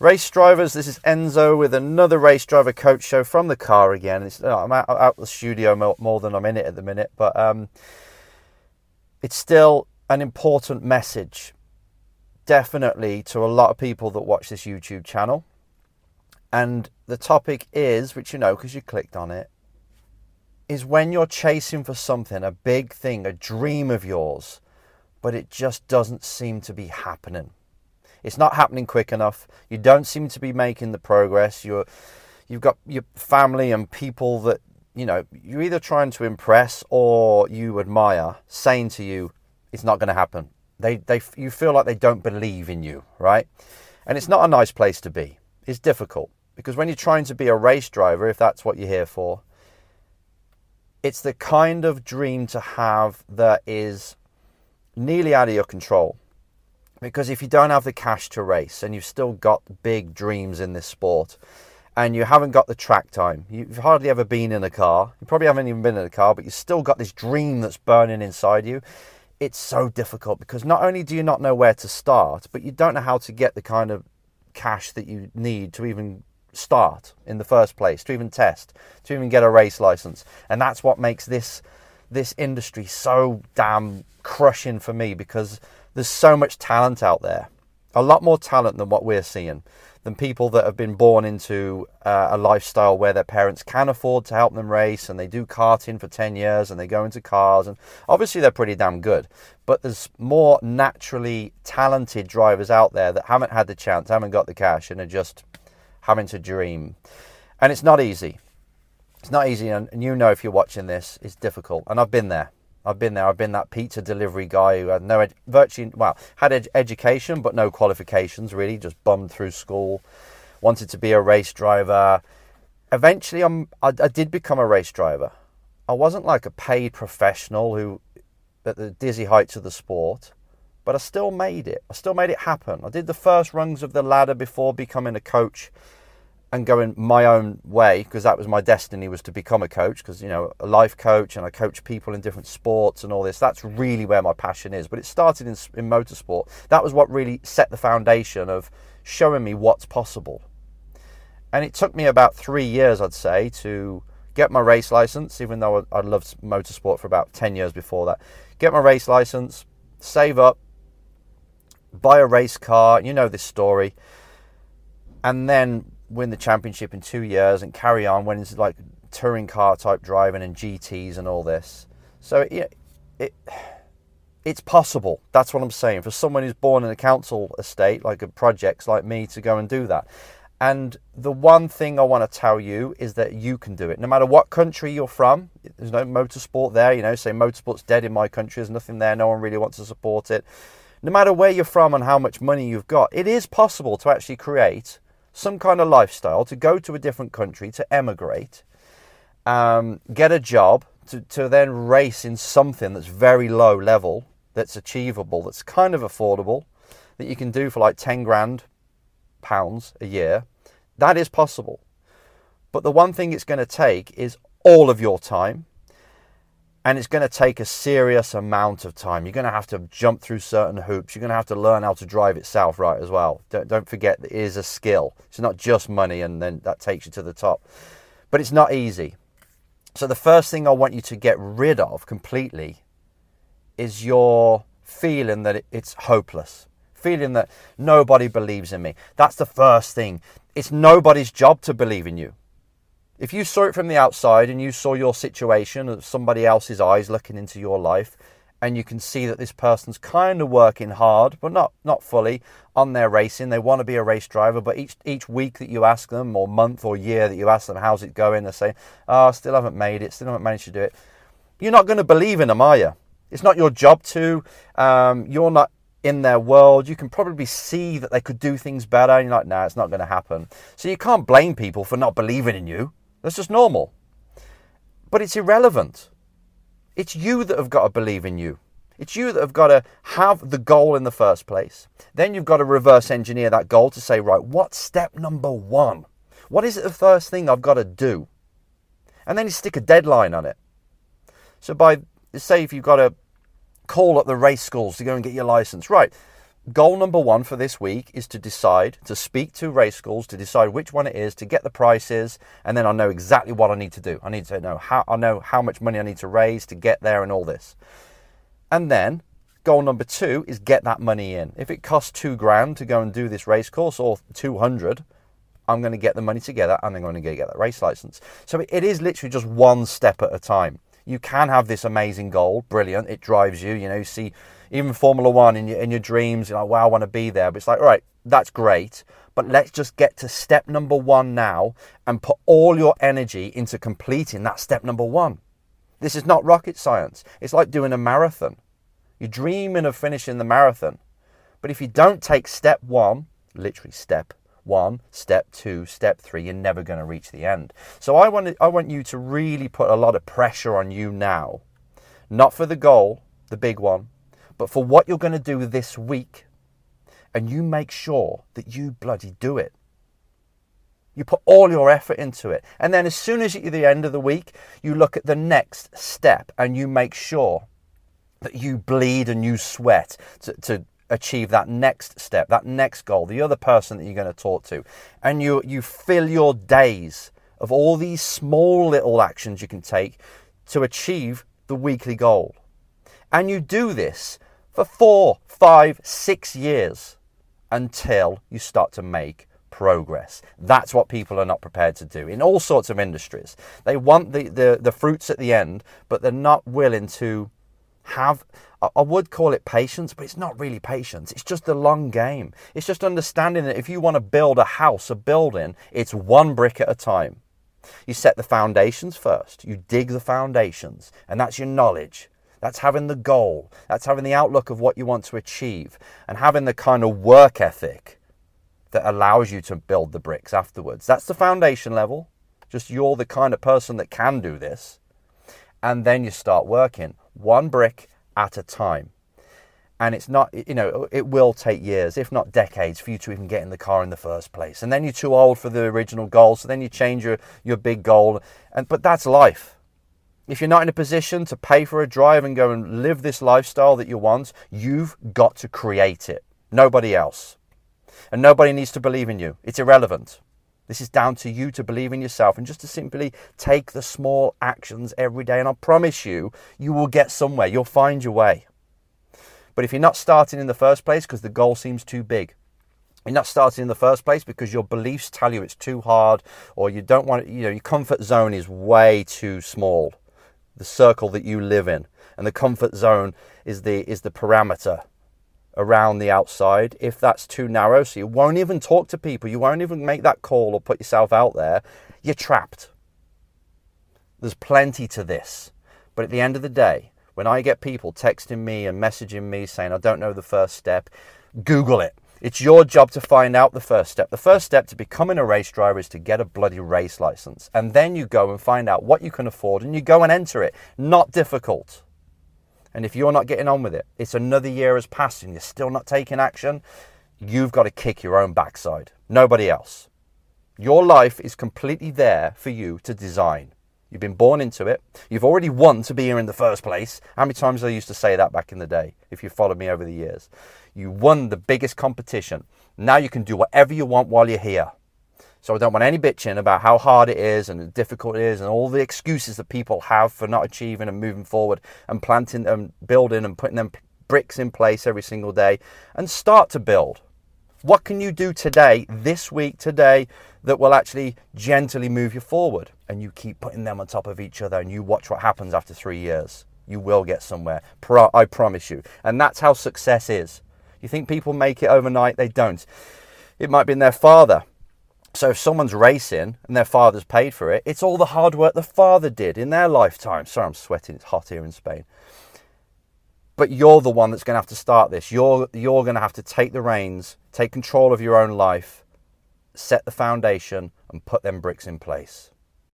Race drivers, this is Enzo with another race driver coach show from the car again. It's, oh, I'm out, out the studio more, more, than I'm in it at the minute, but um, it's still an important message, definitely to a lot of people that watch this YouTube channel. And the topic is, which you know because you clicked on it, is when you're chasing for something, a big thing, a dream of yours, but it just doesn't seem to be happening it's not happening quick enough. You don't seem to be making the progress. You're, you've got your family and people that you know you're either trying to impress or you admire, saying to you, "It's not going to happen." They, they, you feel like they don't believe in you, right? And it's not a nice place to be. It's difficult because when you're trying to be a race driver, if that's what you're here for, it's the kind of dream to have that is nearly out of your control. Because if you don't have the cash to race and you've still got big dreams in this sport and you haven't got the track time, you've hardly ever been in a car, you probably haven't even been in a car, but you've still got this dream that's burning inside you, it's so difficult because not only do you not know where to start, but you don't know how to get the kind of cash that you need to even start in the first place, to even test, to even get a race license. And that's what makes this this industry so damn crushing for me because there's so much talent out there, a lot more talent than what we're seeing, than people that have been born into uh, a lifestyle where their parents can afford to help them race and they do karting for 10 years and they go into cars. And obviously, they're pretty damn good. But there's more naturally talented drivers out there that haven't had the chance, haven't got the cash, and are just having to dream. And it's not easy. It's not easy. And you know, if you're watching this, it's difficult. And I've been there. I've been there. I've been that pizza delivery guy who had no ed- virtually well had ed- education but no qualifications really, just bummed through school. Wanted to be a race driver. Eventually, I'm I, I did become a race driver. I wasn't like a paid professional who at the dizzy heights of the sport, but I still made it. I still made it happen. I did the first rungs of the ladder before becoming a coach and going my own way because that was my destiny was to become a coach because you know a life coach and I coach people in different sports and all this. That's really where my passion is. But it started in, in motorsport. That was what really set the foundation of showing me what's possible. And it took me about three years I'd say to get my race license even though I'd loved motorsport for about 10 years before that. Get my race license save up buy a race car you know this story. And then win the championship in two years and carry on when it's like touring car type driving and GTs and all this. So it, it it's possible. That's what I'm saying for someone who's born in a council estate, like a projects like me, to go and do that. And the one thing I want to tell you is that you can do it. No matter what country you're from, there's no motorsport there. You know, say motorsport's dead in my country. There's nothing there. No one really wants to support it. No matter where you're from and how much money you've got, it is possible to actually create some kind of lifestyle, to go to a different country, to emigrate, um, get a job, to, to then race in something that's very low level, that's achievable, that's kind of affordable, that you can do for like 10 grand pounds a year, that is possible. But the one thing it's going to take is all of your time, and it's going to take a serious amount of time. You're going to have to jump through certain hoops. You're going to have to learn how to drive itself right as well. Don't, don't forget it is a skill. It's not just money and then that takes you to the top. But it's not easy. So the first thing I want you to get rid of completely is your feeling that it's hopeless. Feeling that nobody believes in me. That's the first thing. It's nobody's job to believe in you. If you saw it from the outside and you saw your situation of somebody else's eyes looking into your life, and you can see that this person's kind of working hard, but not not fully on their racing. They want to be a race driver, but each each week that you ask them, or month or year that you ask them, how's it going? They say, "Oh, still haven't made it. Still haven't managed to do it." You're not going to believe in them, are you? It's not your job to. Um, you're not in their world. You can probably see that they could do things better, and you're like, "Nah, it's not going to happen." So you can't blame people for not believing in you. That's just normal. But it's irrelevant. It's you that have got to believe in you. It's you that have got to have the goal in the first place. Then you've got to reverse engineer that goal to say, right, what's step number one? What is it the first thing I've got to do? And then you stick a deadline on it. So by say if you've got to call up the race schools to go and get your license, right? Goal number one for this week is to decide to speak to race schools to decide which one it is to get the prices and then i know exactly what i need to do. I need to know how i know how much money i need to raise to get there and all this. And then goal number two is get that money in. If it costs two grand to go and do this race course or 200 i'm going to get the money together and i'm going to get that race license. So it is literally just one step at a time you can have this amazing goal brilliant it drives you you know you see even Formula One in your in your dreams, you're like, wow, I want to be there. But it's like, all right, that's great. But let's just get to step number one now and put all your energy into completing that step number one. This is not rocket science. It's like doing a marathon. You're dreaming of finishing the marathon. But if you don't take step one, literally step one, step two, step three, you're never going to reach the end. So I want, I want you to really put a lot of pressure on you now. Not for the goal, the big one, but for what you're going to do this week, and you make sure that you bloody do it. You put all your effort into it. And then as soon as you're the end of the week, you look at the next step and you make sure that you bleed and you sweat to, to achieve that next step, that next goal, the other person that you're going to talk to. And you, you fill your days of all these small little actions you can take to achieve the weekly goal. And you do this for four, five, six years until you start to make progress. That's what people are not prepared to do in all sorts of industries. They want the, the, the fruits at the end, but they're not willing to have, I would call it patience, but it's not really patience. It's just the long game. It's just understanding that if you want to build a house, a building, it's one brick at a time. You set the foundations first, you dig the foundations, and that's your knowledge. That's having the goal. That's having the outlook of what you want to achieve and having the kind of work ethic that allows you to build the bricks afterwards. That's the foundation level. Just you're the kind of person that can do this. And then you start working one brick at a time. And it's not, you know, it will take years, if not decades, for you to even get in the car in the first place. And then you're too old for the original goal. So then you change your, your big goal. And, but that's life if you're not in a position to pay for a drive and go and live this lifestyle that you want, you've got to create it. Nobody else. And nobody needs to believe in you. It's irrelevant. This is down to you to believe in yourself and just to simply take the small actions every day. And I promise you, you will get somewhere. You'll find your way. But if you're not starting in the first place because the goal seems too big, you're not starting in the first place because your beliefs tell you it's too hard or you don't want, you know, your comfort zone is way too small the circle that you live in. And the comfort zone is the, is the parameter around the outside. If that's too narrow, so you won't even talk to people, you won't even make that call or put yourself out there, you're trapped. There's plenty to this. But at the end of the day, when I get people texting me and messaging me saying, I don't know the first step, Google it. It's your job to find out the first step. The first step to becoming a race driver is to get a bloody race license. And then you go and find out what you can afford and you go and enter it. Not difficult. And if you're not getting on with it, it's another year has passed and you're still not taking action, you've got to kick your own backside. Nobody else. Your life is completely there for you to design. You've been born into it. You've already won to be here in the first place. How many times I used to say that back in the day, if you followed me over the years? You won the biggest competition. Now you can do whatever you want while you're here. So I don't want any bitching about how hard it is and difficult it is and all the excuses that people have for not achieving and moving forward and planting and building and putting them bricks in place every single day and start to build. What can you do today, this week, today, that will actually gently move you forward? And you keep putting them on top of each other and you watch what happens after three years. You will get somewhere. I promise you. And that's how success is. You think people make it overnight? They don't. It might be in their father. So if someone's racing and their father's paid for it, it's all the hard work the father did in their lifetime. Sorry, I'm sweating. It's hot here in Spain. But you're the one that's going to have to start this. You're you're going to have to take the reins, take control of your own life, set the foundation, and put them bricks in place.